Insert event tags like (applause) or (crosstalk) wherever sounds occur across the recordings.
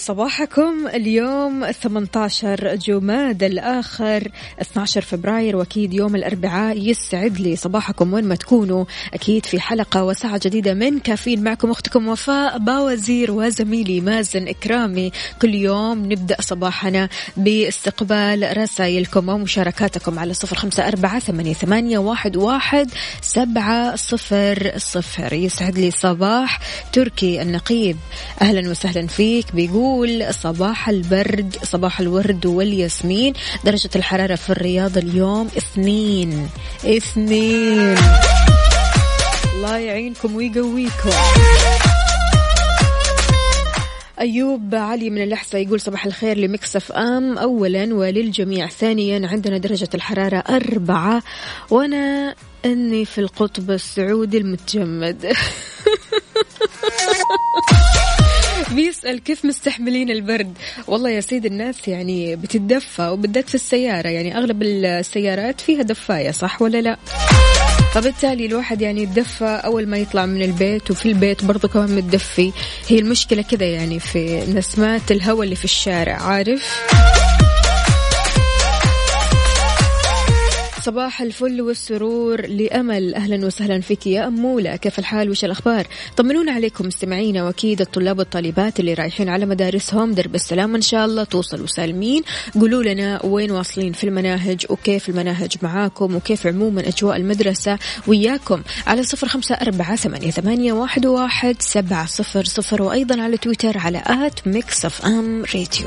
صباحكم. اليوم 18 جماد الآخر 12 فبراير وأكيد يوم الأربعاء يسعد لي صباحكم وين ما تكونوا. أكيد في حلقة وساعة جديدة من كافيين معكم أختكم وفاء باوزير وزميلي مازن إكرامي. كل يوم نبدأ صباحنا باستقبال رسائلكم ومشاركاتكم على صفر خمسة أربعة ثمانية, واحد سبعة صفر صفر. يسعد لي صباح تركي النقيب. أهلا وسهلا فيك. بيقول صباح البرد صباح الورد والياسمين. درجة الحرارة في الرياض اليوم اثنين اثنين. الله يعينكم ويقويكم. أيوب علي من الأحساء يقول صباح الخير لمكسف أم. أولا وللجميع ثانيا عندنا درجة الحرارة أربعة وأنا أني في القطب السعودي المتجمد. (laughs) بيسأل كيف مستحملين البرد. والله يا سيد الناس يعني بتتدفى وبالذات في السيارة. يعني أغلب السيارات فيها دفاية صح ولا لا؟ فبالتالي الواحد يعني يتدفى أول ما يطلع من البيت وفي البيت برضه كمان متدفي. هي المشكلة كذا يعني في نسمات الهواء اللي في الشارع عارف؟ صباح الفل والسرور. لأمل أهلا وسهلا فيك يا أمولة كيف الحال؟ وش الأخبار؟ طمنونا عليكم مستمعينا وأكيد الطلاب والطالبات اللي رايحين على مدارسهم. درب السلام إن شاء الله توصلوا سالمين. قولوا لنا وين واصلين في المناهج وكيف المناهج معاكم وكيف عموما أجواء المدرسة. وياكم على صفر خمسة أربعة ثمانية, ثمانية واحد, واحد سبعة صفر صفر. وأيضا على تويتر على at Mix FM Radio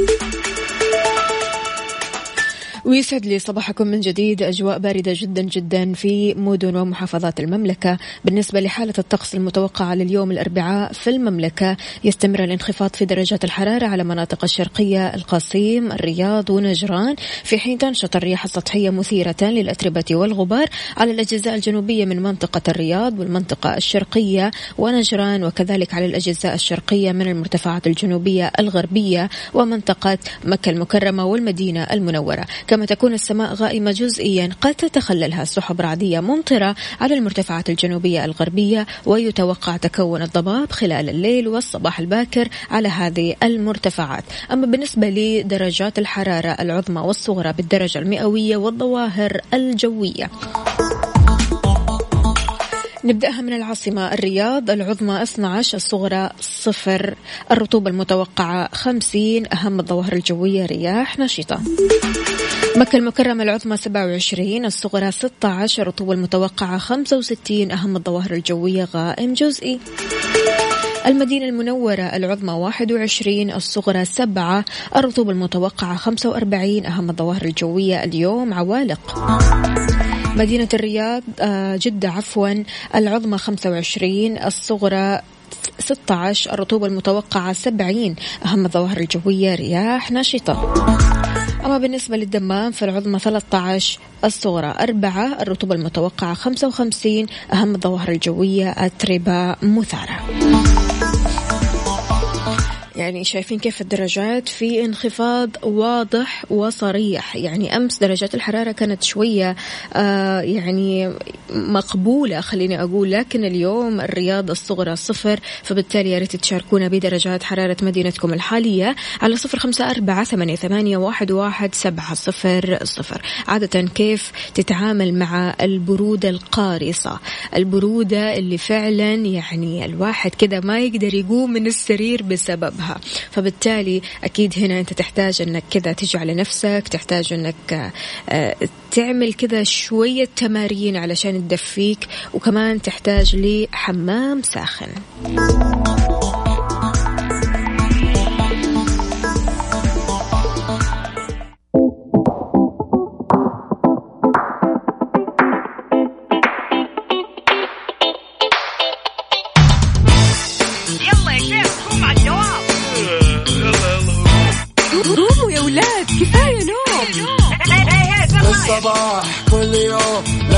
ويسعد لي صباحكم من جديد. أجواء باردة جدا جدا في مدن ومحافظات المملكة. بالنسبة لحالة الطقس المتوقعة لليوم الأربعاء في المملكة يستمر الانخفاض في درجات الحرارة على مناطق الشرقية القصيم الرياض ونجران. في حين تنشط الرياح السطحية مثيرة للأتربة والغبار على الأجزاء الجنوبية من منطقة الرياض والمنطقة الشرقية ونجران وكذلك على الأجزاء الشرقية من المرتفعات الجنوبية الغربية ومنطقة مكة المكرمة والمدينة المنورة. كما تكون السماء غائمة جزئيا. قد تتخللها سحب رعدية ممطرة على المرتفعات الجنوبية الغربية ويتوقع تكون الضباب خلال الليل والصباح الباكر على هذه المرتفعات. أما بالنسبة لدرجات الحرارة العظمى والصغرى بالدرجة المئوية والظواهر الجوية. نبدأها من العاصمة الرياض العظمى 12 الصغرى صفر الرطوبة المتوقعة 50 أهم الظواهر الجوية رياح نشطة. مكة المكرمة العظمى 27 الصغرى 16 الرطوبة المتوقعة 65 أهم الظواهر الجوية غائم جزئي. المدينة المنورة العظمى 21 الصغرى 7 الرطوبة المتوقعة 45 أهم الظواهر الجوية اليوم عوالق. مدينة الرياض جدة عفوا العظمى 25 الصغرى 16 الرطوبة المتوقعة 70 أهم الظواهر الجوية رياح نشطة. أما بالنسبة للدمام فالعظمى 13 الصغرى أربعة الرطوبة المتوقعة 55 أهم الظواهر الجوية أتربة مثارة. يعني شايفين كيف الدرجات في انخفاض واضح وصريح. يعني أمس درجات الحرارة كانت شوية آه يعني مقبولة خليني أقول لكن اليوم الرياض الصغرى صفر فبالتالي يا ريت تشاركونا بدرجات حرارة مدينتكم الحالية على صفر خمسة أربعة ثمانية, واحد, واحد سبعة صفر صفر. عادة كيف تتعامل مع البرودة القارصة؟ البرودة اللي فعلا يعني الواحد كذا ما يقدر يقوم من السرير بسببها. فبالتالي أكيد هنا أنت تحتاج أنك كذا تجي على نفسك تحتاج أنك آه، تعمل كذا شوية تمارين علشان تدفيك وكمان تحتاج لحمام ساخن.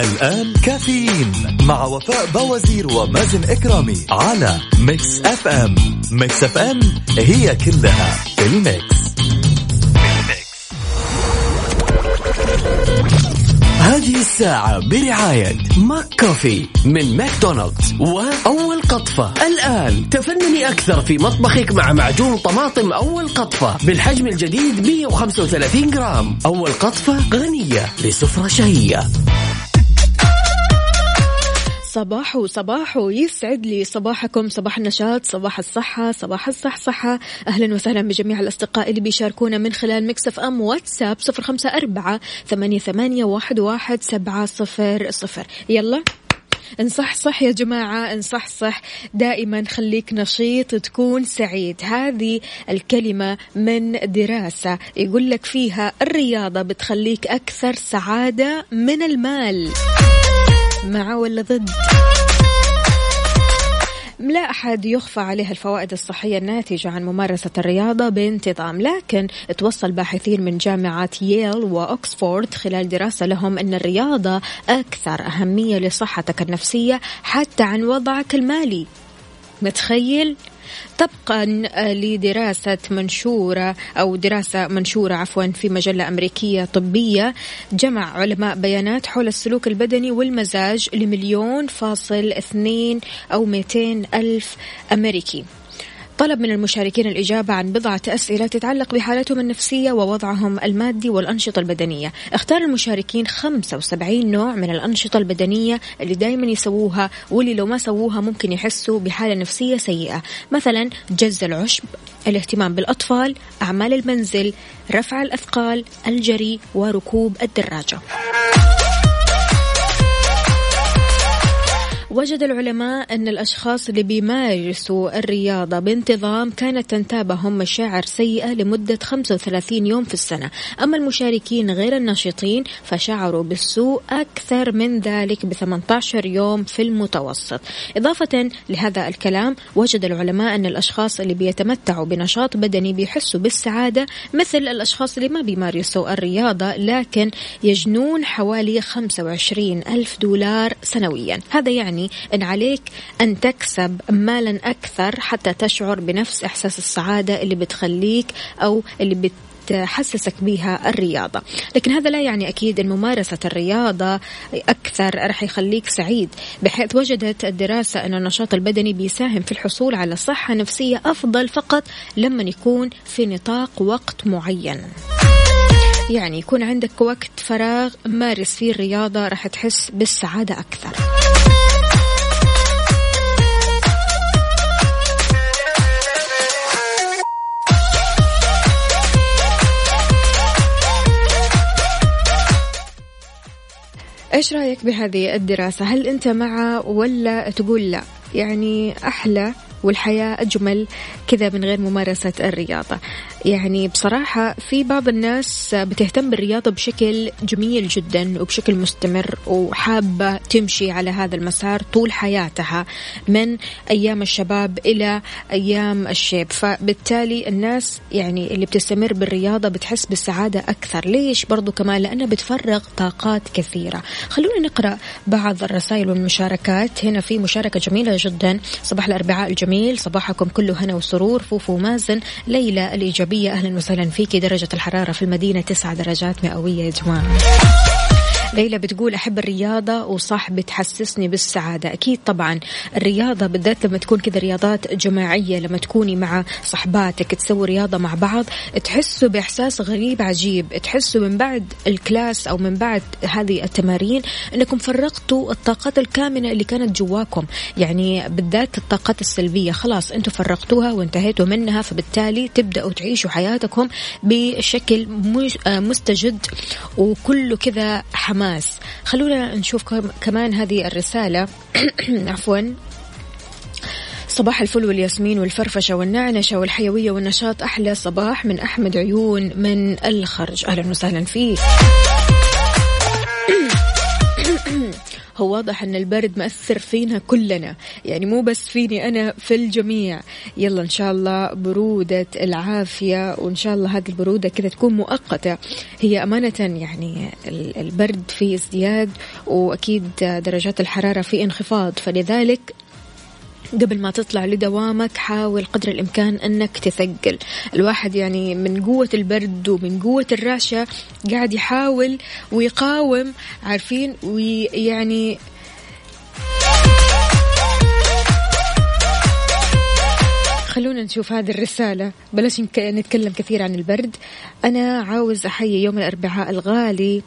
الآن كافيين مع وفاء بوازير ومازن إكرامي على Mix FM. Mix FM هي كلها في ال mix. هذه الساعة برعاية McCoffee من ماكدونالدز. وأول قطفة. الآن تفنني أكثر في مطبخك مع معجون طماطم أول قطفة بالحجم الجديد 135 جرام. أول قطفة غنية لسفرة شهية. صباحو صباحو يسعد لي صباحكم. صباح النشاط صباح الصحة صباح الصحصحة. أهلا وسهلا بجميع الأصدقاء اللي بيشاركونا من خلال مكسف أم واتساب صفر خمسة أربعة ثمانية, ثمانية واحد, واحد سبعة صفر صفر. يلا. انصحصح يا جماعة انصحصح. دائما خليك نشيط تكون سعيد. هذه الكلمة من دراسة. يقول لك فيها الرياضة بتخليك أكثر سعادة من المال. مع ولا ضد؟ لا أحد يخفى عليه الفوائد الصحية الناتجة عن ممارسة الرياضة بانتظام لكن توصل باحثين من جامعات ييل وأكسفورد خلال دراسة لهم أن الرياضة أكثر أهمية لصحتك النفسية حتى عن وضعك المالي. متخيل؟ طبقا لدراسة منشورة أو دراسة منشورة عفوا في مجلة أمريكية طبية. جمع علماء بيانات حول السلوك البدني والمزاج لمليون فاصل اثنين أو مئتين ألف أمريكي. طلب من المشاركين الإجابة عن بضعة أسئلة تتعلق بحالتهم النفسية ووضعهم المادي والأنشطة البدنية. اختار المشاركين 75 نوع من الأنشطة البدنية اللي دايما يسووها واللي لو ما سووها ممكن يحسوا بحالة نفسية سيئة. مثلا جز العشب الاهتمام بالأطفال أعمال المنزل رفع الأثقال الجري وركوب الدراجة. وجد العلماء أن الأشخاص اللي بيمارسوا الرياضة بانتظام كانت تنتابهم مشاعر سيئة لمدة 35 يوم في السنة. أما المشاركين غير النشطين فشعروا بالسوء أكثر من ذلك ب 18 يوم في المتوسط. إضافة لهذا الكلام وجد العلماء أن الأشخاص اللي بيتمتعوا بنشاط بدني بيحسوا بالسعادة مثل الأشخاص اللي ما بيمارسوا الرياضة لكن يجنون حوالي 25 ألف دولار سنويا. هذا يعني أن عليك أن تكسب مالا أكثر حتى تشعر بنفس إحساس السعادة اللي بتخليك أو اللي بت تحسسك بها الرياضة. لكن هذا لا يعني أكيد أن ممارسة الرياضة أكثر رح يخليك سعيد بحيث وجدت الدراسة أن النشاط البدني بيساهم في الحصول على صحة نفسية أفضل فقط لما يكون في نطاق وقت معين. يعني يكون عندك وقت فراغ مارس فيه الرياضة رح تحس بالسعادة أكثر. إيش رأيك بهذه الدراسة؟ هل أنت مع ولا تقول لا؟ يعني أحلى والحياة أجمل كذا من غير ممارسة الرياضة. يعني بصراحة في بعض الناس بتهتم بالرياضة بشكل جميل جدا وبشكل مستمر وحابة تمشي على هذا المسار طول حياتها من أيام الشباب إلى أيام الشيب. فبالتالي الناس يعني اللي بتستمر بالرياضة بتحس بالسعادة أكثر. ليش؟ برضو كمان لأنها بتفرغ طاقات كثيرة. خلونا نقرأ بعض الرسائل والمشاركات. هنا في مشاركة جميلة جدا. صباح الأربعاء الجميل. صباحكم كله هنا وسرور. فوفو مازن ليلى الإيجابية. أهلا وسهلا فيك درجة الحرارة في المدينة تسعة درجات مئوية يا جماعة. ليلى بتقول أحب الرياضة وصح بتحسسني بالسعادة. أكيد طبعا الرياضة بالذات لما تكون كذا رياضات جماعية لما تكوني مع صحباتك تسوي رياضة مع بعض تحسوا بإحساس غريب عجيب. تحسوا من بعد ال class أو من بعد هذه التمارين أنكم فرغتوا الطاقات الكامنة اللي كانت جواكم. يعني بالذات الطاقات السلبية. خلاص أنتم فرغتوها وانتهيتوا منها فبالتالي تبدأوا تعيشوا حياتكم بشكل مستجد وكله كذا الحماس خلونا نشوف كمان هذه الرسالة. (clears throat) عفوا. صباح الفل والياسمين والفرفشة والنعنشة والحيوية والنشاط. أحلى صباح من أحمد عيون من الخرج. أهلا وسهلا فيك. (clears throat) هو واضح أن البرد مأثر فينا كلنا. يعني مو بس فيني أنا في الجميع. يلا إن شاء الله برودة العافية وإن شاء الله هذه البرودة كذا تكون مؤقتة. هي أمانة يعني البرد في ازدياد وأكيد درجات الحرارة في انخفاض. فلذلك قبل ما تطلع لدوامك حاول قدر الإمكان أنك تثقل. الواحد يعني من قوة البرد ومن قوة الرعشة قاعد يحاول ويقاوم عارفين؟ ويعني خلونا نشوف هذه الرسالة. بلاش نتكلم كثير عن البرد. أنا عاوز أحيي يوم الأربعاء الغالي.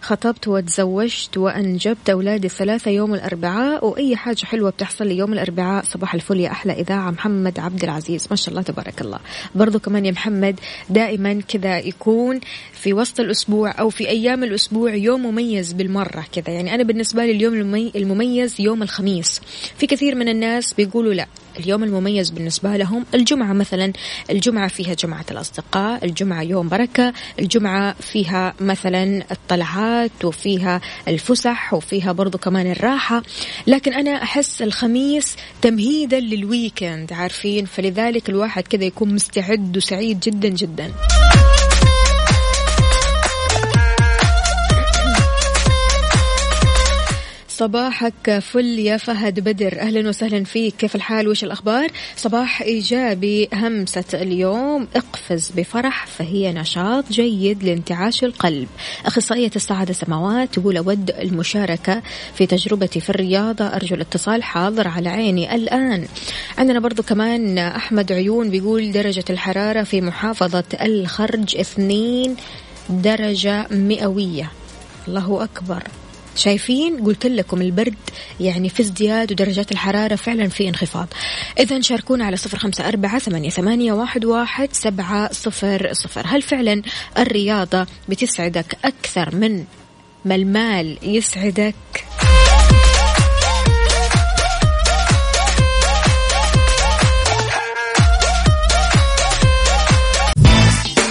خطبت وتزوجت وأنجبت أولادي الثلاثة يوم الأربعاء وأي حاجة حلوة بتحصل لي يوم الأربعاء صباح الفل يا أحلى إذاعة محمد عبد العزيز. ما شاء الله تبارك الله. برضو كمان يا محمد دائما كذا يكون في وسط الأسبوع أو في أيام الأسبوع يوم مميز بالمرة كذا. يعني أنا بالنسبة لي اليوم المميز يوم الخميس. في كثير من الناس بيقولوا لا اليوم المميز بالنسبة لهم الجمعة مثلا. الجمعة فيها جمعة الأصدقاء الجمعة يوم بركة الجمعة فيها مثلا الطلعات. وفيها الفسح وفيها برضو كمان الراحة. لكن أنا أحس الخميس تمهيدا للويكند عارفين؟ فلذلك الواحد كذا يكون مستعد وسعيد جدا جدا. صباحك فل يا فهد بدر. أهلا وسهلا فيك. كيف الحال؟ وش الأخبار؟ صباح إيجابي. همسة اليوم اقفز بفرح فهي نشاط جيد لانتعاش القلب. أخصائية السعاده سماوات تقول أود المشاركة في تجربتي في الرياضة. أرجو الاتصال حاضر على عيني الآن. عندنا برضو كمان أحمد عيون بيقول درجة الحرارة في محافظة الخرج اثنين درجة مئوية. الله أكبر. شايفين؟ قلت لكم البرد يعني في ازدياد ودرجات الحرارة فعلا في انخفاض. إذا شاركونا على صفر خمسة أربعة ثمانية, ثمانية واحد, واحد سبعة صفر صفر. هل فعلا الرياضة بتسعدك أكثر من ما المال يسعدك؟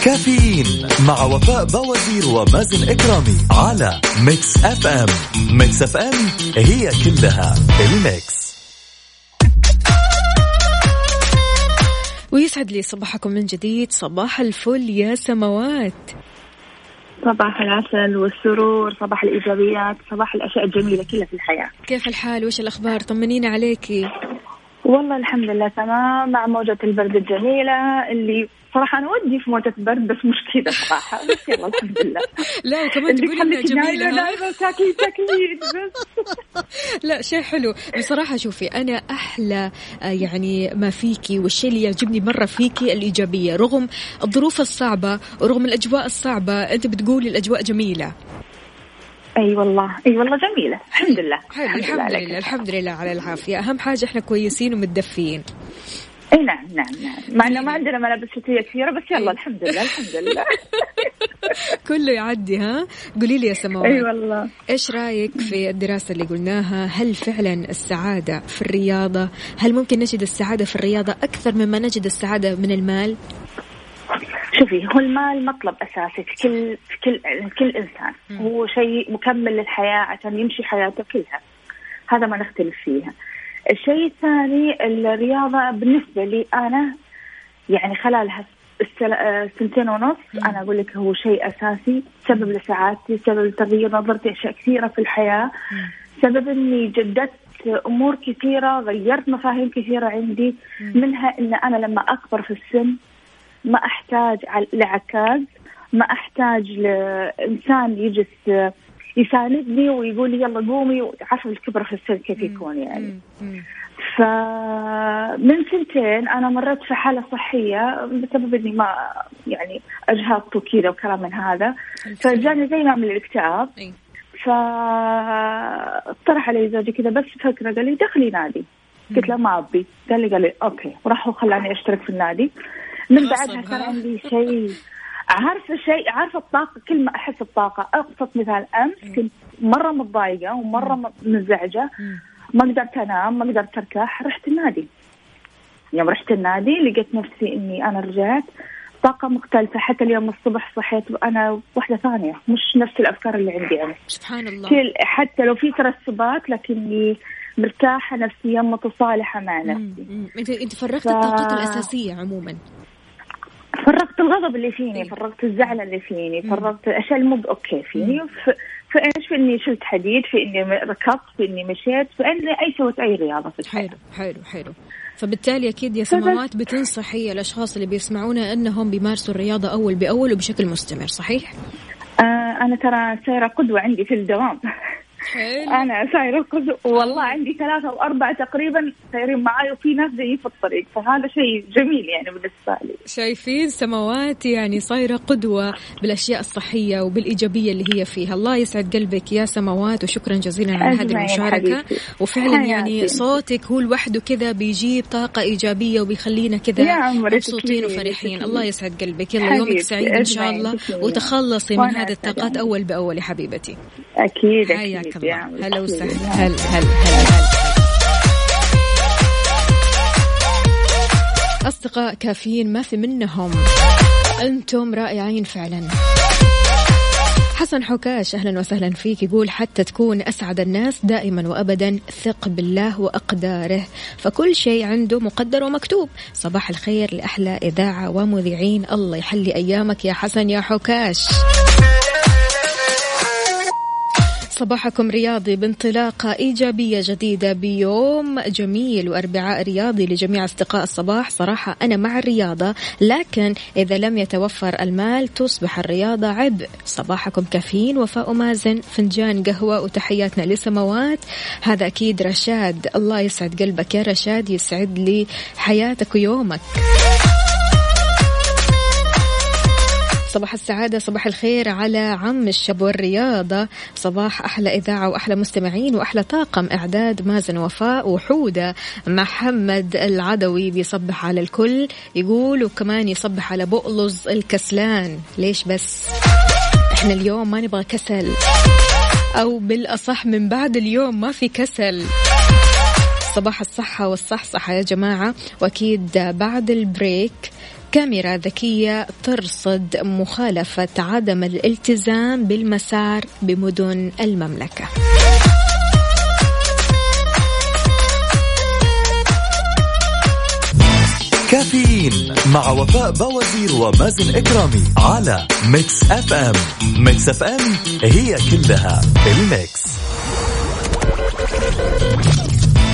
كافيين مع وفاء بوازير ومازن إكرامي على Mix FM. Mix FM هي كلها ال mix. ويسعد لي صباحكم من جديد. صباح الفل يا سماوات صباح العسل والسرور صباح الإيجابيات صباح الأشياء الجميلة كلها في الحياة. كيف الحال؟ وش الأخبار؟ طمنينا عليكي. والله الحمد لله تمام مع موجة البرد الجميلة اللي صراحة أنا ودي في موجة برد بس مش كذا صراحة بس يلا الحمد لله. (laughs) لا كمان تقولي إنها جميلة دائما تاكيد تاكيد لا شيء حلو. بصراحة شوفي أنا أحلى آه، يعني ما فيكي والشيء اللي يعجبني مرة فيكي الإيجابية رغم الظروف الصعبة ورغم الأجواء الصعبة أنت بتقولي الأجواء جميلة. أي والله. أي والله جميلة. الحمد لله. الحمد, الحمد لله الحمد لله على العافية. أهم حاجة إحنا كويسين ومتدفيين. إي نعم نعم نعم. مع إنه ما عندنا ملابس شتويه كثيرة بس يلا الحمد لله الحمد لله. (laughs) كله يعدي ها؟ قولي لي يا سماوات إي والله. إيش رأيك في الدراسة اللي قلناها؟ هل فعلا السعادة في الرياضة؟ هل ممكن نجد السعادة في الرياضة أكثر مما نجد السعادة من المال؟ شوفي هو المال مطلب أساسي في كل في كل في كل إنسان. هو شيء مكمل للحياة عشان يمشي حياته كلها. هذا ما نختلف فيها. الشيء الثاني الرياضة بالنسبة لي أنا يعني خلال السنتين ونص أنا أقول لك هو شيء أساسي سبب لسعادتي سبب لتغيير نظرتي أشياء كثيرة في الحياة سبب إني جددت أمور كثيرة غيرت مفاهيم كثيرة عندي منها إن أنا لما أكبر في السن ما أحتاج لعكاز ما أحتاج لإنسان يجلس يساندني ويقول لي يلا قومي عارفة الكبر في السن كيف يكون يعني. فمن سنتين أنا مريت في حالة صحية بسبب إني ما يعني أجهضت وكذا وكلام من هذا. فجاني زي نوع من الاكتئاب فاقترح علي زوجي كذا بس فكرة قال لي دخلي نادي. قلت له ما أبي. قال لي قال لي أوكي وراح وخلاني أشترك في النادي. من بعدها صار عندي شيء. عارفة شيء؟ عارفة الطاقة؟ كل ما أحس بطاقة. ابسط مثال أمس كنت مرة متضايقة ومرة منزعجه ما قدرت أنام ما قدرت أرتاح رحت النادي. يوم رحت النادي لقيت نفسي إني أنا رجعت طاقة مختلفة. حتى اليوم الصبح صحيت وأنا واحدة ثانية. مش نفس الأفكار اللي عندي أمس سبحان الله. حتى لو في ترسبات لكني مرتاحة نفسيا متصالحة مع نفسي. أنت أنت فرغت ف... الطاقات الأساسية عموما. فرغت الغضب اللي فيني إيه. فرغت الزعل اللي فيني فرغت الاشياء المو okay فيني. في إيش في اني شلت حديد في اني ركضت في اني مشيت في اني أي سويت أي رياضة في الحياة. حلو حلو حلو. فبالتالي أكيد يا سماوات بتنصحي الأشخاص اللي بيسمعونا أنهم بيمارسوا الرياضة أول بأول وبشكل مستمر صحيح؟ آه أنا ترى سايره قدوة عندي في الدوام. حلو. أنا سايرة قدوه والله عندي ثلاثة أو اربعه تقريبا سايرين معي وفي ناس زيي في الطريق. فهذا شيء جميل يعني بالنسبة لي. شايفين سماوات يعني صايره قدوة بالأشياء الصحية وبالإيجابية اللي هي فيها. الله يسعد قلبك يا سماوات وشكرا جزيلا على هذه المشاركة. وفعلا يعني صوتك هو لوحده كذا بيجيب طاقة إيجابية وبيخلينا كذا مبسوطين وفرحين. الله يسعد قلبك. يلا يومك سعيد إن شاء الله. وتخلصي من هذه الطاقات أول بأول يا حبيبتي. أكيد أكيد. حياك الله. هلا وسهلا. هلا هلا هلا. أصدقاء كافيين ما في منهم. أنتم رائعين فعلا. حسن حكاش أهلا وسهلا فيك. يقول حتى تكون أسعد الناس دائما وأبدا ثق بالله وأقداره. فكل شيء عنده مقدر ومكتوب. صباح الخير لأحلى إذاعة ومذيعين. الله يحلي أيامك يا حسن يا حكاش صباحكم رياضي بانطلاقة إيجابية جديدة بيوم جميل وأربعاء رياضي لجميع أصدقاء الصباح. صراحة أنا مع الرياضة لكن إذا لم يتوفر المال تصبح الرياضة عبء. صباحكم كافيين وفاء مازن فنجان قهوة وتحياتنا لسموات. هذا أكيد رشاد. الله يسعد قلبك يا رشاد يسعد لي حياتك ويومك. صباح السعادة صباح الخير على عم الشب والرياضة. صباح أحلى إذاعة وأحلى مستمعين وأحلى طاقم إعداد مازن وفاء وحودة. محمد العدوي بيصبح على الكل يقول وكمان يصبح على بؤلز الكسلان. ليش بس؟ إحنا اليوم ما نبغى كسل. أو بالأصح من بعد اليوم ما في كسل. صباح الصحة والصحصحة يا جماعة. وأكيد بعد ال break كاميرا ذكية ترصد مخالفة عدم الالتزام بالمسار بمدن المملكة. كافيين مع وفاء بوازير ومازن إكرامي على Mix FM. Mix FM هي كلها ال mix.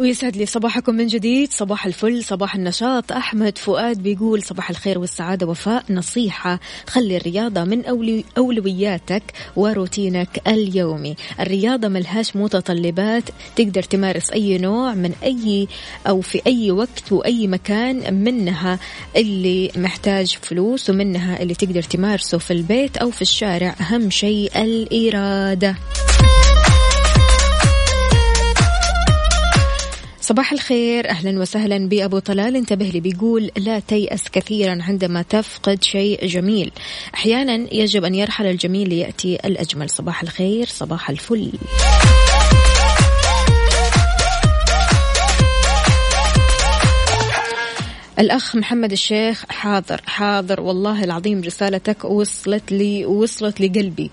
ويسعد لي صباحكم من جديد. صباح الفل صباح النشاط. أحمد فؤاد بيقول صباح الخير والسعادة وفاء نصيحة. خلي الرياضة من أولي أولوياتك وروتينك اليومي. الرياضة ملهاش متطلبات تقدر تمارس أي نوع من أي أو في أي وقت وأي مكان منها اللي محتاج فلوس ومنها اللي تقدر تمارسه في البيت أو في الشارع. أهم شيء الإرادة. صباح الخير. أهلا وسهلا بأبو طلال. انتبه لي بيقول لا تيأس كثيرا عندما تفقد شيء جميل. أحيانا يجب أن يرحل الجميل ليأتي الأجمل. صباح الخير صباح الفل. الأخ محمد الشيخ حاضر حاضر. والله العظيم رسالتك وصلت لي وصلت لقلبي.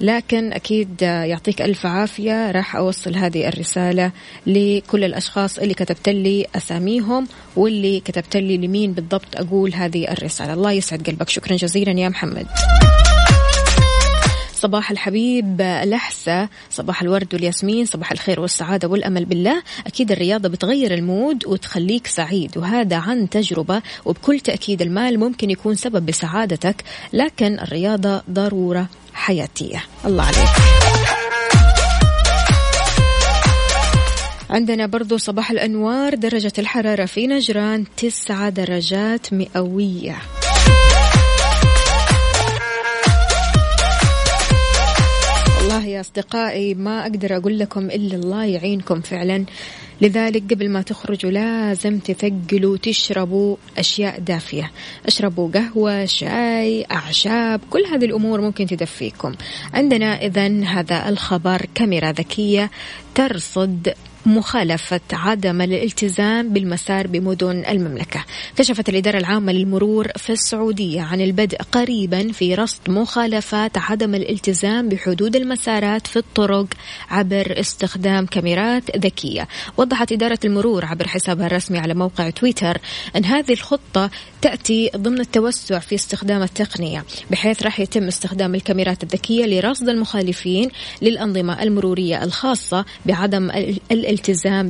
لكن أكيد يعطيك ألف عافية. راح أوصل هذه الرسالة لكل الأشخاص اللي كتبت لي أساميهم واللي كتبت لي لمين بالضبط أقول هذه الرسالة. الله يسعد قلبك. شكرا جزيلا يا محمد. صباح الحبيب الأحسى صباح الورد والياسمين صباح الخير والسعادة والأمل بالله. أكيد الرياضة بتغير المود وتخليك سعيد وهذا عن تجربة وبكل تأكيد المال ممكن يكون سبب بسعادتك لكن الرياضة ضرورة حياتية. الله عليك. عندنا برضو صباح الأنوار درجة الحرارة في نجران تسعة درجات مئوية. والله يا أصدقائي ما أقدر أقول لكم إلا الله يعينكم فعلا. لذلك قبل ما تخرجوا لازم تثقلوا تشربوا أشياء دافية. اشربوا قهوة شاي أعشاب كل هذه الأمور ممكن تدفيكم. عندنا إذا هذا الخبر كاميرا ذكية ترصد مخالفة عدم الالتزام بالمسار بمدن المملكة. كشفت الإدارة العامة للمرور في السعودية عن البدء قريبا في رصد مخالفات عدم الالتزام بحدود المسارات في الطرق عبر استخدام كاميرات ذكية. وضحت إدارة المرور عبر حسابها الرسمي على موقع تويتر أن هذه الخطة تأتي ضمن التوسع في استخدام التقنية بحيث راح يتم استخدام الكاميرات الذكية لرصد المخالفين للأنظمة المرورية الخاصة بعدم الالتزام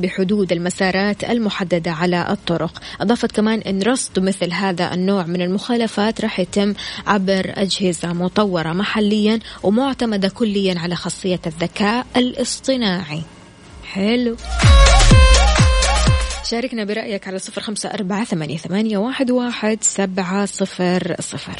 بحدود المسارات المحددة على الطرق. أضافت كمان أن رصد مثل هذا النوع من المخالفات راح يتم عبر أجهزة مطورة محليا ومعتمدة كليا على خاصية الذكاء الاصطناعي. حلو. شاركنا برأيك على صفر خمسة أربعة ثمانية, واحد سبعة صفر صفر.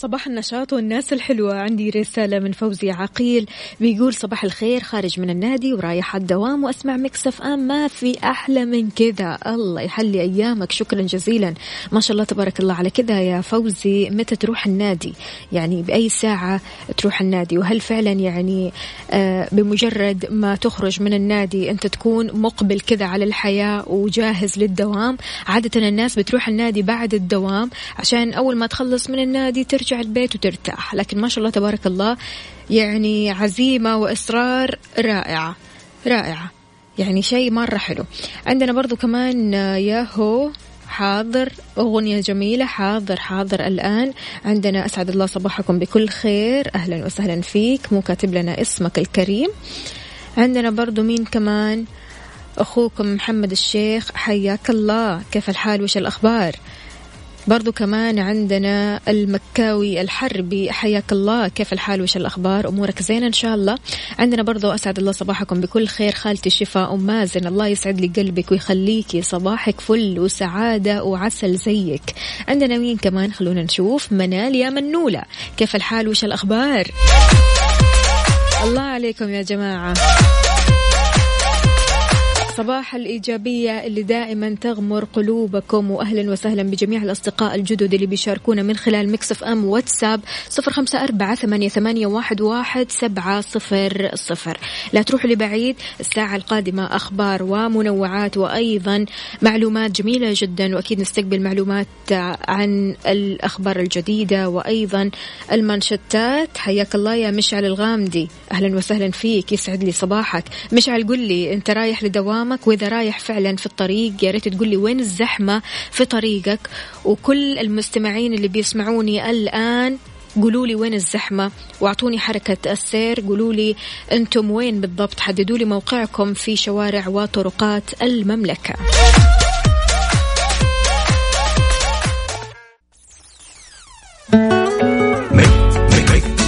صباح النشاط والناس الحلوة. عندي رسالة من فوزي عقيل بيقول صباح الخير خارج من النادي ورايح الدوام وأسمع مكسف ام. ما في أحلى من كذا. الله يحلي أيامك. شكرا جزيلا. ما شاء الله تبارك الله على كذا يا فوزي. متى تروح النادي؟ يعني بأي ساعة تروح النادي؟ وهل فعلا يعني آه بمجرد ما تخرج من النادي أنت تكون مقبل كذا على الحياة وجاهز للدوام؟ عادة الناس بتروح النادي بعد الدوام عشان أول ما تخلص من النادي ترجع ترجع البيت وترتاح. لكن ما شاء الله تبارك الله يعني عزيمة وإصرار رائعة. رائعة. يعني شيء مرة حلو. عندنا برضو كمان ياهو حاضر. أغنية جميلة حاضر حاضر الآن. عندنا أسعد الله صباحكم بكل خير. أهلا وسهلا فيك. مو كاتب لنا اسمك الكريم. عندنا برضو مين كمان؟ أخوكم محمد الشيخ حياك الله. كيف الحال؟ وش الأخبار؟ برضو كمان عندنا المكاوي الحربي. حياك الله. كيف الحال؟ وش الأخبار؟ أمورك زينة إن شاء الله. عندنا برضو أسعد الله صباحكم بكل خير. خالتي شفاء أم مازن الله يسعد لي قلبك ويخليكي صباحك فل وسعادة وعسل زيك. عندنا مين كمان؟ خلونا نشوف. منال يا منولة. كيف الحال؟ وش الأخبار؟ الله عليكم يا جماعة. صباح الإيجابية اللي دائما تغمر قلوبكم وأهلا وسهلا بجميع الأصدقاء الجدد اللي بيشاركونا من خلال مكسف أم واتساب صفر خمسة أربعة ثمانية, واحد, سبعة صفر صفر. لا تروحوا لبعيد الساعة القادمة أخبار ومنوعات وأيضا معلومات جميلة جدا وأكيد نستقبل معلومات عن الأخبار الجديدة وأيضا المانشتات حياك الله يا مشعل الغامدي. أهلا وسهلا فيك يسعد لي صباحك. مشعل قل لي أنت رايح لدوامك وإذا رايح فعلا في الطريق يا ريت تقول لي وين الزحمة في طريقك وكل المستمعين اللي بيسمعوني الآن قولوا لي وين الزحمة واعطوني حركة السير قولوا لي أنتم وين بالضبط حددوا لي موقعكم في شوارع وطرقات المملكة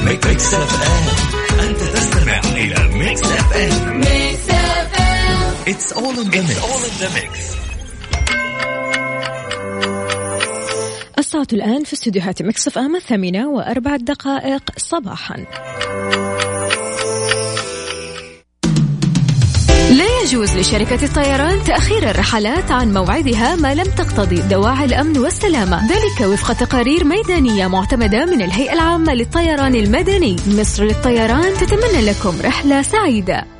Mix FM انت تستمع إلى Mix Mix FM it's all in the mix الساعة الآن في استديوهات Mix FM الثامنة وأربع دقائق صباحا. لا يجوز لشركة الطيران تأخير الرحلات عن موعدها ما لم تقتضي دواعي الأمن والسلامة. ذلك وفق تقارير ميدانية معتمدة من الهيئة العامة للطيران المدني. مصر للطيران تتمنى لكم رحلة سعيدة.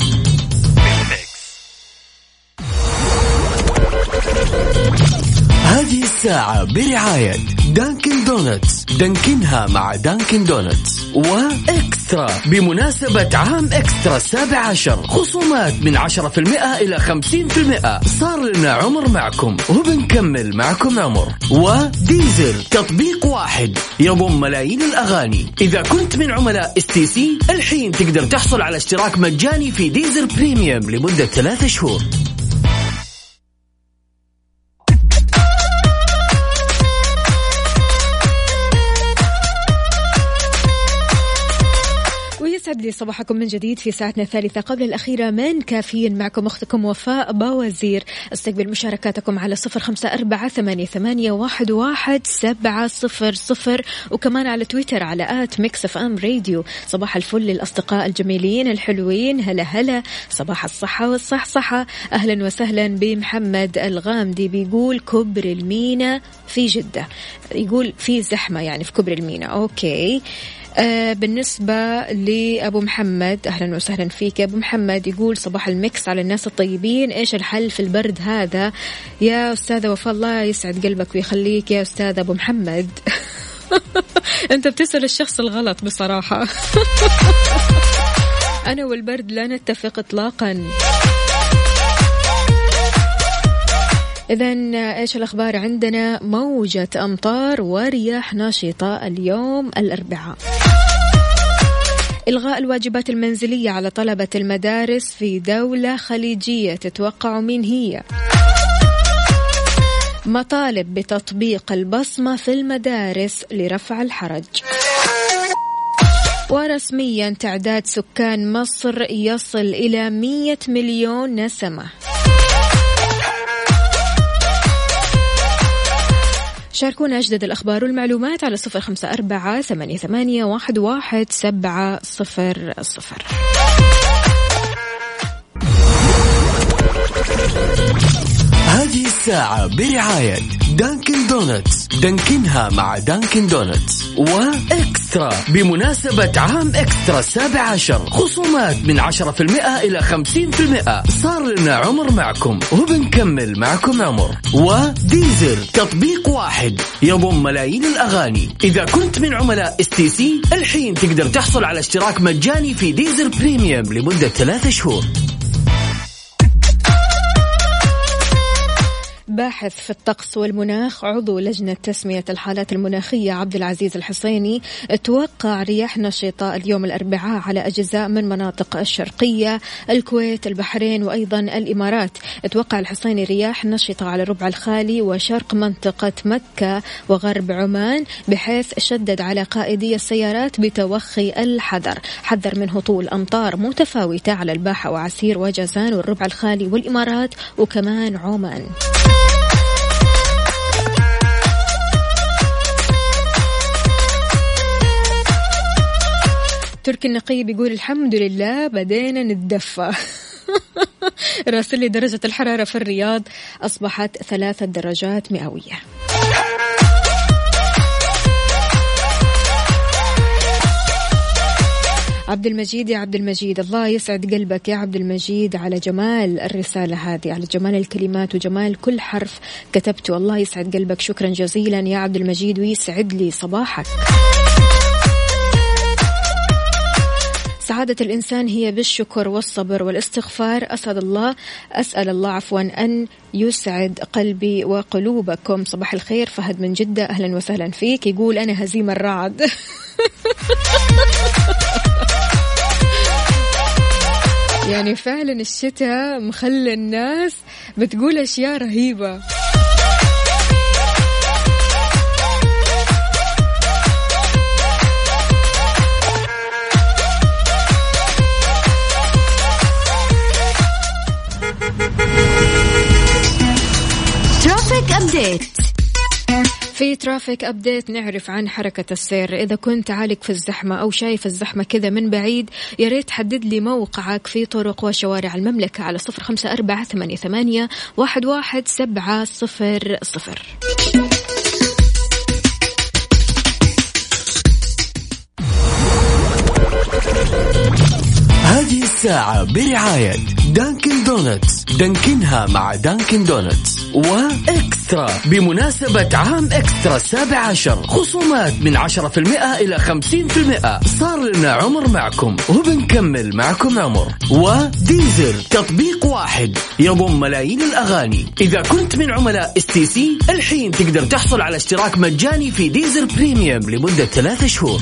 الساعة برعاية Dunkin' Donuts دانكنها مع Dunkin' Donuts و eXtra. بمناسبة عام eXtra السابع عشر خصومات من عشرة في المئة إلى خمسين في المئة. صار لنا عمر معكم. وبنكمل معكم عمر. و Deezer تطبيق واحد. يضم ملايين الأغاني. إذا كنت من عملاء STC الحين تقدر تحصل على اشتراك مجاني في Deezer Premium لمدة ثلاثة شهور. لي صباحكم من جديد في ساعتنا الثالثة قبل الأخيرة من كافيين معكم أختكم وفاء باوزير استقبل مشاركاتكم على صفر خمسة أربعة ثمانية, ثمانية واحد, واحد سبعة صفر صفر وكمان على تويتر على at Mix FM Radio. صباح الفل للأصدقاء الجميلين الحلوين. هلا هلا صباح الصحة والصحصحة. أهلا وسهلا بمحمد الغامدي بيقول كبري المينا في جدة. يقول في زحمة يعني في كبري المينا. أوكي. بالنسبة لأبو محمد أهلا وسهلا فيك. أبو محمد يقول صباح ال Mix على الناس الطيبين. إيش الحل في البرد هذا؟ يا أستاذة وفاء الله يسعد قلبك ويخليك يا أستاذ أبو محمد. (laughs) أنت بتسأل الشخص الغلط بصراحة. (laughs) أنا والبرد لا نتفق إطلاقا. إذا إيش الأخبار عندنا؟ موجة أمطار ورياح نشطة اليوم الأربعاء. إلغاء الواجبات المنزلية على طلبة المدارس في دولة خليجية تتوقع من هي؟ مطالب بتطبيق البصمة في المدارس لرفع الحرج ورسميا تعداد سكان مصر يصل إلى 100 مليون نسمة شاركونا أجدد الأخبار والمعلومات على صفر خمسة أربعة ثمانية, واحد سبعة صفر صفر. هذه الساعة برعاية Dunkin' Donuts دانكنها مع Dunkin' Donuts و eXtra. بمناسبة عام eXtra السابع عشر خصومات من عشرة في المئة إلى خمسين في المئة. صار لنا عمر معكم وبنكمل معكم عمر. و Deezer تطبيق واحد. يضم ملايين الأغاني. إذا كنت من عملاء stc الحين تقدر تحصل على اشتراك مجاني في Deezer Premium لمدة ثلاثة شهور. باحث في الطقس والمناخ عضو لجنة تسمية الحالات المناخية عبد العزيز الحسيني توقع رياح نشطة اليوم الأربعاء على أجزاء من مناطق الشرقية الكويت البحرين وأيضا الإمارات. توقع الحسيني رياح نشطة على الربع الخالي وشرق منطقة مكة وغرب عمان بحيث شدد على قائدي السيارات بتوخي الحذر. حذر من هطول أمطار متفاوتة على الباحة وعسير وجازان والربع الخالي والإمارات وكمان عمان. تركي النقي بيقول الحمد لله بدينا نتدفى (laughs) راسل لي درجة الحرارة في الرياض أصبحت ثلاثة درجات مئوية. عبد المجيد يا عبد المجيد الله يسعد قلبك يا عبد المجيد على جمال الرسالة هذه على جمال الكلمات وجمال كل حرف كتبته. الله يسعد قلبك شكرا جزيلا يا عبد المجيد ويسعد لي صباحك. سعادة الإنسان هي بالشكر والصبر والاستغفار. أسعد الله أسأل الله عفوا أن يسعد قلبي وقلوبكم. صباح الخير فهد من جدة أهلا وسهلا فيك. يقول أنا هزيم الرعد. (laughs) يعني فعلا الشتاء مخلى الناس بتقول أشياء رهيبة. update في traffic update نعرف عن حركة السير. إذا كنت عالق في الزحمة أو شايف الزحمة كذا من بعيد يا ريت تحدد لي موقعك في طرق وشوارع المملكة على صفر خمسة أربعة ثمانية, واحد, واحد سبعة صفر صفر. هذه الساعة برعاية Dunkin' Donuts. دانكنها مع Dunkin' Donuts. و eXtra. بمناسبة عام eXtra السابع عشر. خصومات من عشرة في المئة إلى خمسين في المئة. صار لنا عمر معكم. وبنكمل معكم عمر. و Deezer تطبيق واحد. يضم ملايين الأغاني. إذا كنت من عملاء stc الحين تقدر تحصل على اشتراك مجاني في Deezer Premium لمدة ثلاثة شهور.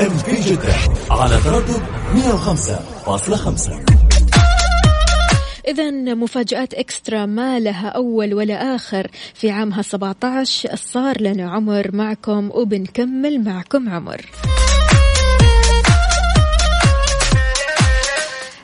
أم في جدة على تردد 105.5 إذا مفاجآت إكسترا ما لها أول ولا آخر. في عامها 17 صار لنا عمر معكم وبنكمل معكم عمر.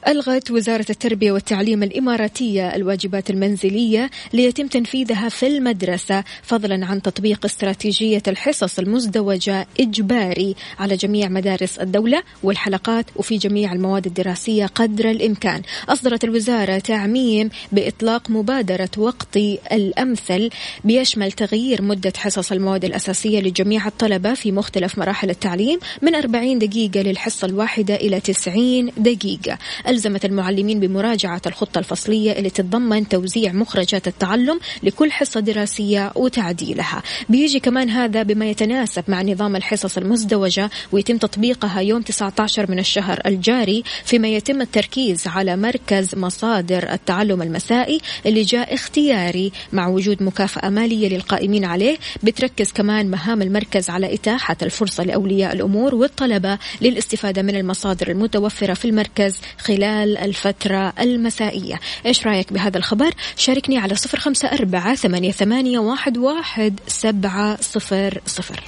ألغت وزارة التربية والتعليم الإماراتية الواجبات المنزلية ليتم تنفيذها في المدرسة فضلا عن تطبيق استراتيجية الحصص المزدوجة إجباري على جميع مدارس الدولة والحلقات وفي جميع المواد الدراسية قدر الإمكان. أصدرت الوزارة تعميم بإطلاق مبادرة وقتي الأمثل بيشمل تغيير مدة حصص المواد الأساسية لجميع الطلبة في مختلف مراحل التعليم من 40 دقيقة للحصة الواحدة إلى 90 دقيقة. ألزمت المعلمين بمراجعة الخطة الفصلية اللي تتضمن توزيع مخرجات التعلم لكل حصة دراسية وتعديلها. بيجي كمان هذا بما يتناسب مع نظام الحصص المزدوجة ويتم تطبيقها يوم 19 من الشهر الجاري فيما يتم التركيز على مركز مصادر التعلم المسائي اللي جاء اختياري مع وجود مكافأة مالية للقائمين عليه. بتركز كمان مهام المركز على إتاحة الفرصة لأولياء الأمور والطلبة للاستفادة من المصادر المتوفرة في المركز خلال الفترة المسائية. إيش رأيك بهذا الخبر؟ شاركني على صفر خمسة أربعة ثمانية, واحد سبعة صفر صفر.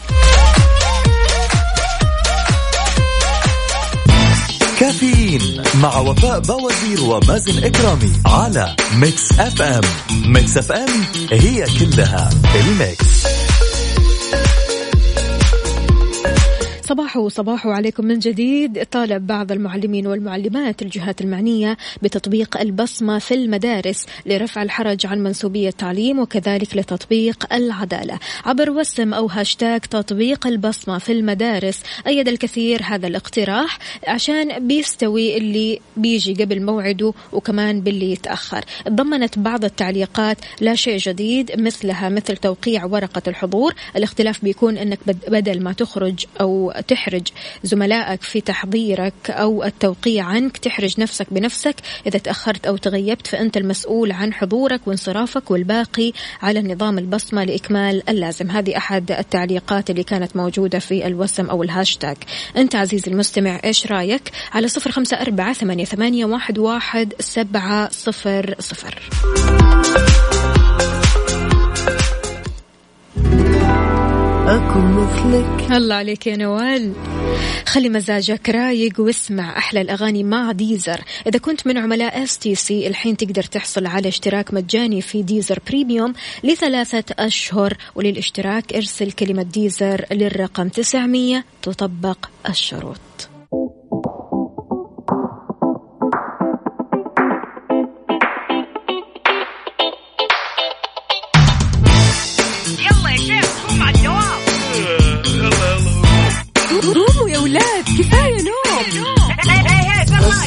كافيين مع وفاء باوزير ومازن إكرامي على Mix FM Mix FM هي كلها ال Mix صباح صباح عليكم من جديد. طالب بعض المعلمين والمعلمات الجهات المعنية بتطبيق البصمة في المدارس لرفع الحرج عن منسوبي التعليم وكذلك لتطبيق العدالة. عبر وسم أو هاشتاج تطبيق البصمة في المدارس أيد الكثير هذا الاقتراح عشان بيستوي اللي بيجي قبل موعده وكمان باللي يتأخر. تضمنت بعض التعليقات لا شيء جديد مثلها مثل توقيع ورقة الحضور. الاختلاف بيكون أنك بدل ما تخرج أو تحرج زملائك في تحضيرك أو التوقيع عنك تحرج نفسك بنفسك. إذا تأخرت أو تغيبت فأنت المسؤول عن حضورك وانصرافك والباقي على النظام البصمة لإكمال اللازم. هذه أحد التعليقات اللي كانت موجودة في الوسم أو الهاشتاج. أنت عزيزي المستمع إيش رأيك؟ على صفر خمسة أربعة ثمانية واحد, واحد سبعة صفر صفر. أكون مثلك. الله عليك يا نوال. خلي مزاجك رايق واسمع أحلى الأغاني مع Deezer. إذا كنت من عملاء stc الحين تقدر تحصل على اشتراك مجاني في Deezer Premium لثلاثة أشهر وللاشتراك ارسل كلمة Deezer للرقم 900 تطبق الشروط.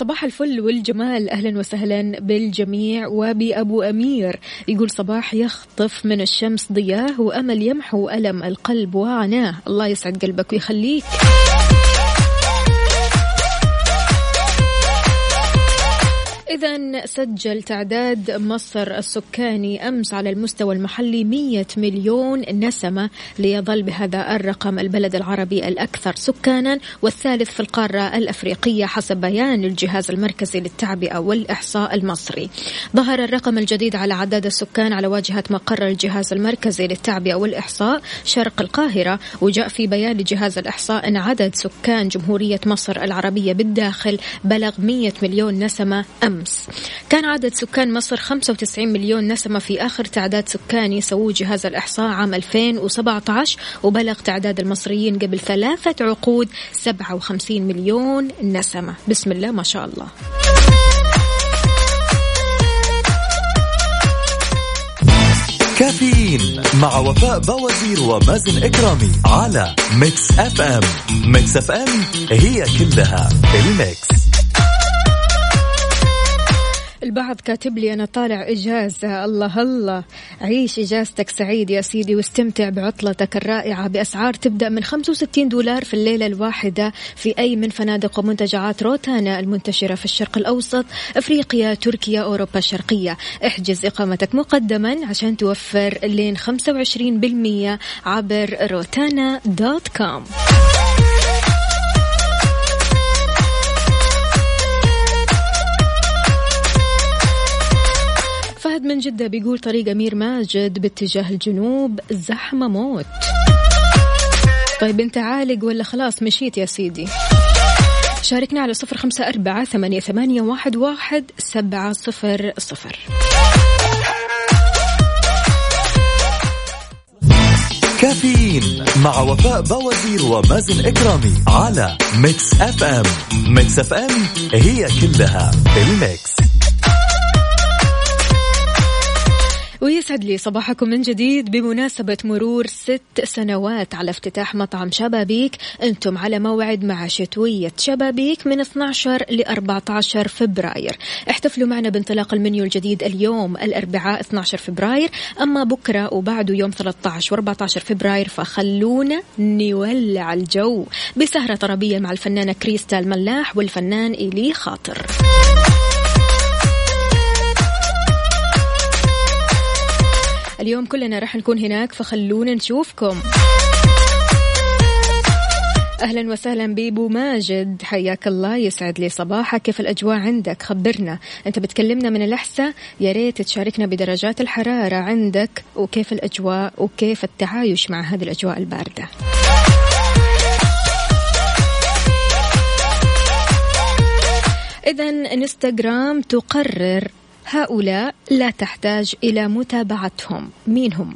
صباح الفل والجمال. أهلا وسهلا بالجميع. وبأبو أمير يقول صباح يخطف من الشمس ضياه وأمل يمحو ألم القلب وعناه. الله يسعد قلبك ويخليك. إذا سجل تعداد مصر السكاني أمس على المستوى المحلي 100 مليون نسمة ليظل بهذا الرقم. البلد العربي الأكثر سكانا والثالث في القارة الأفريقية حسب بيان الجهاز المركزي للتعبئة والإحصاء المصري. ظهر الرقم الجديد على عدد السكان على واجهة مقر الجهاز المركزي للتعبئة والإحصاء شرق القاهرة وجاء في بيان لجهاز الإحصاء أن عدد سكان جمهورية مصر العربية بالداخل بلغ 100 مليون نسمة أمس. كان عدد سكان مصر 95 مليون نسمة في آخر تعداد سكاني سووه جهاز الإحصاء عام 2017 وبلغ تعداد المصريين قبل ثلاثة عقود 57 مليون نسمة. بسم الله ما شاء الله. كافيين مع وفاء بوازير ومازن إكرامي على Mix FM. Mix FM هي كلها ال mix. البعض كاتب لي أنا طالع إجازة الله الله. عيش إجازتك سعيد يا سيدي واستمتع بعطلتك الرائعة. بأسعار تبدأ من 65 دولار في الليلة الواحدة في أي من فنادق ومنتجعات روتانا المنتشرة في الشرق الأوسط أفريقيا تركيا أوروبا الشرقية. احجز إقامتك مقدما عشان توفر لين 25% عبر روتانا دوت كوم. فهد من جدة بيقول طريق أمير ماجد باتجاه الجنوب زحمة موت. طيب أنت عالق ولا خلاص مشيت يا سيدي؟ شاركنا على صفر خمسة أربعة ثمانية, ثمانية واحد, واحد سبعة صفر صفر. كافيين مع وفاء بوازير ومازن إكرامي على Mix FM Mix FM هي كلها ال mix. ويسعد لي صباحكم من جديد بمناسبة مرور ست سنوات على افتتاح مطعم شبابيك. أنتم على موعد مع شتوية شبابيك من 12 ل 14 فبراير. احتفلوا معنا بانطلاق المنيو الجديد اليوم الأربعاء 12 فبراير. أما بكرة وبعده يوم 13 و 14 فبراير فخلونا نولع الجو بسهرة طربية مع الفنانة كريستال ملاح والفنان إيلي خاطر. اليوم كلنا راح نكون هناك فخلونا نشوفكم. أهلا وسهلا بيبو ماجد. حياك الله يسعد لي صباحك. كيف الأجواء عندك؟ خبرنا. أنت بتكلمنا من الأحساء. يا ريت تشاركنا بدرجات الحرارة عندك. وكيف الأجواء؟ وكيف التعايش مع هذه الأجواء الباردة؟ إذا إنستغرام تقرر هؤلاء لا تحتاج إلى متابعتهم. مين هم؟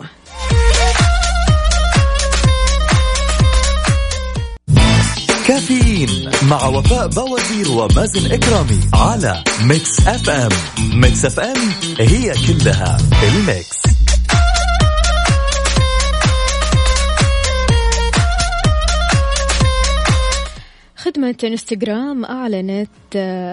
كافيين مع وفاء بوازير ومازن إكرامي على Mix FM. Mix FM هي كلها ال mix. خدمة انستغرام أعلنت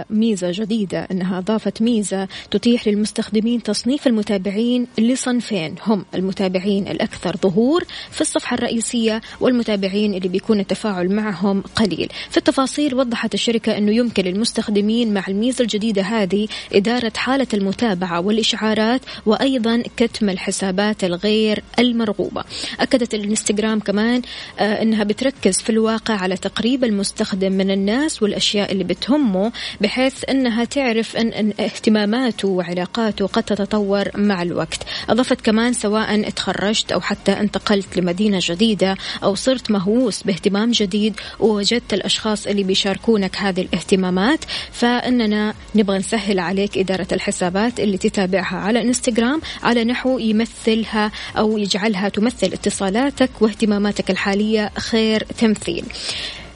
ميزة جديدة أنها أضافت ميزة تتيح للمستخدمين تصنيف المتابعين لصنفين هم المتابعين الأكثر ظهور في الصفحة الرئيسية والمتابعين اللي بيكون التفاعل معهم قليل. في التفاصيل وضحت الشركة أنه يمكن للمستخدمين مع الميزة الجديدة هذه إدارة حالة المتابعة والإشعارات وأيضا كتم الحسابات الغير المرغوبة. أكدت الانستغرام كمان أنها بتركز في الواقع على تقريب المستخدم من الناس والأشياء اللي بتهمه بحيث أنها تعرف أن, اهتماماته وعلاقاته قد تتطور مع الوقت. أضفت كمان سواء تخرجت أو حتى انتقلت لمدينة جديدة أو صرت مهووس باهتمام جديد ووجدت الأشخاص اللي بيشاركونك هذه الاهتمامات فإننا نبغى نسهل عليك إدارة الحسابات اللي تتابعها على إنستغرام على نحو يمثلها أو يجعلها تمثل اتصالاتك واهتماماتك الحالية خير تمثيل.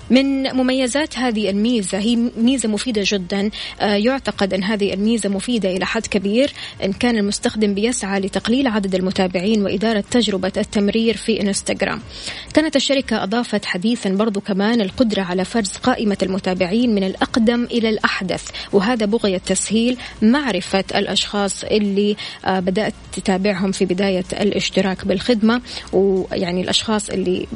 من مميزات هذه الميزة هي ميزة مفيدة جدا. آه، يعتقد أن هذه الميزة مفيدة إلى حد كبير إن كان المستخدم بيسعى لتقليل عدد المتابعين وإدارة تجربة التمرير في إنستغرام. كانت الشركة أضافت حديثا برضو كمان القدرة على فرز قائمة المتابعين من الأقدم إلى الأحدث وهذا بغية تسهيل معرفة الأشخاص اللي آه، بدأت تتابعهم في بداية الاشتراك بالخدمة ويعني الأشخاص اللي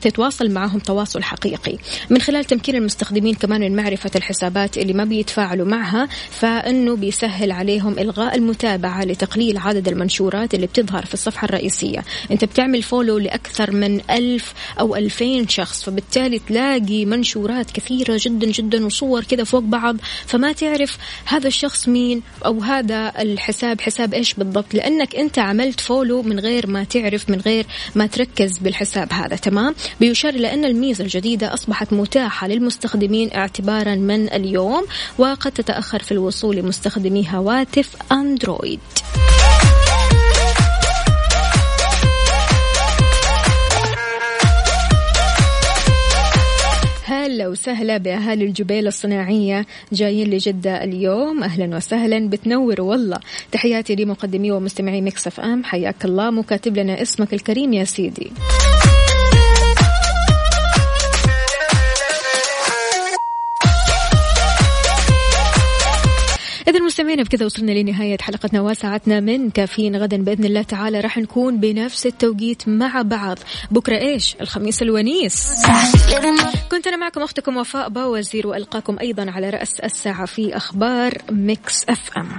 تتواصل معهم تواصل حقيقي. من خلال تمكين المستخدمين كمان من معرفة الحسابات اللي ما بيتفاعلوا معها فإنه بيسهل عليهم إلغاء المتابعة لتقليل عدد المنشورات اللي بتظهر في الصفحة الرئيسية. أنت بتعمل follow لأكثر من ألف أو ألفين شخص فبالتالي تلاقي منشورات كثيرة جدا جدا وصور كذا فوق بعض فما تعرف هذا الشخص مين أو هذا الحساب حساب إيش بالضبط؟ لأنك أنت عملت follow من غير ما تعرف من غير ما تركز بالحساب هذا. تمام؟ بيشار لأن الميزة الجديدة أصبحت أصبحت متاحة للمستخدمين اعتبارا من اليوم وقد تتأخر في الوصول لمستخدمي هواتف أندرويد. هل هلا وسهلا بأهالي الجبيل الصناعية جايين لجدة اليوم. أهلا وسهلا بتنور والله. تحياتي لمقدمي ومستمعي Mix FM حياك الله ما كاتب لنا اسمك الكريم يا سيدي. إذا مستمعينا بكذا وصلنا لنهاية حلقتنا وساعتنا من كافيين غدا بإذن الله تعالى. راح نكون بنفس التوقيت مع بعض. بكرة إيش؟ الخميس الونيس. كنت أنا معكم أختكم وفاء باوزير وألقاكم أيضا على رأس الساعة في أخبار Mix FM.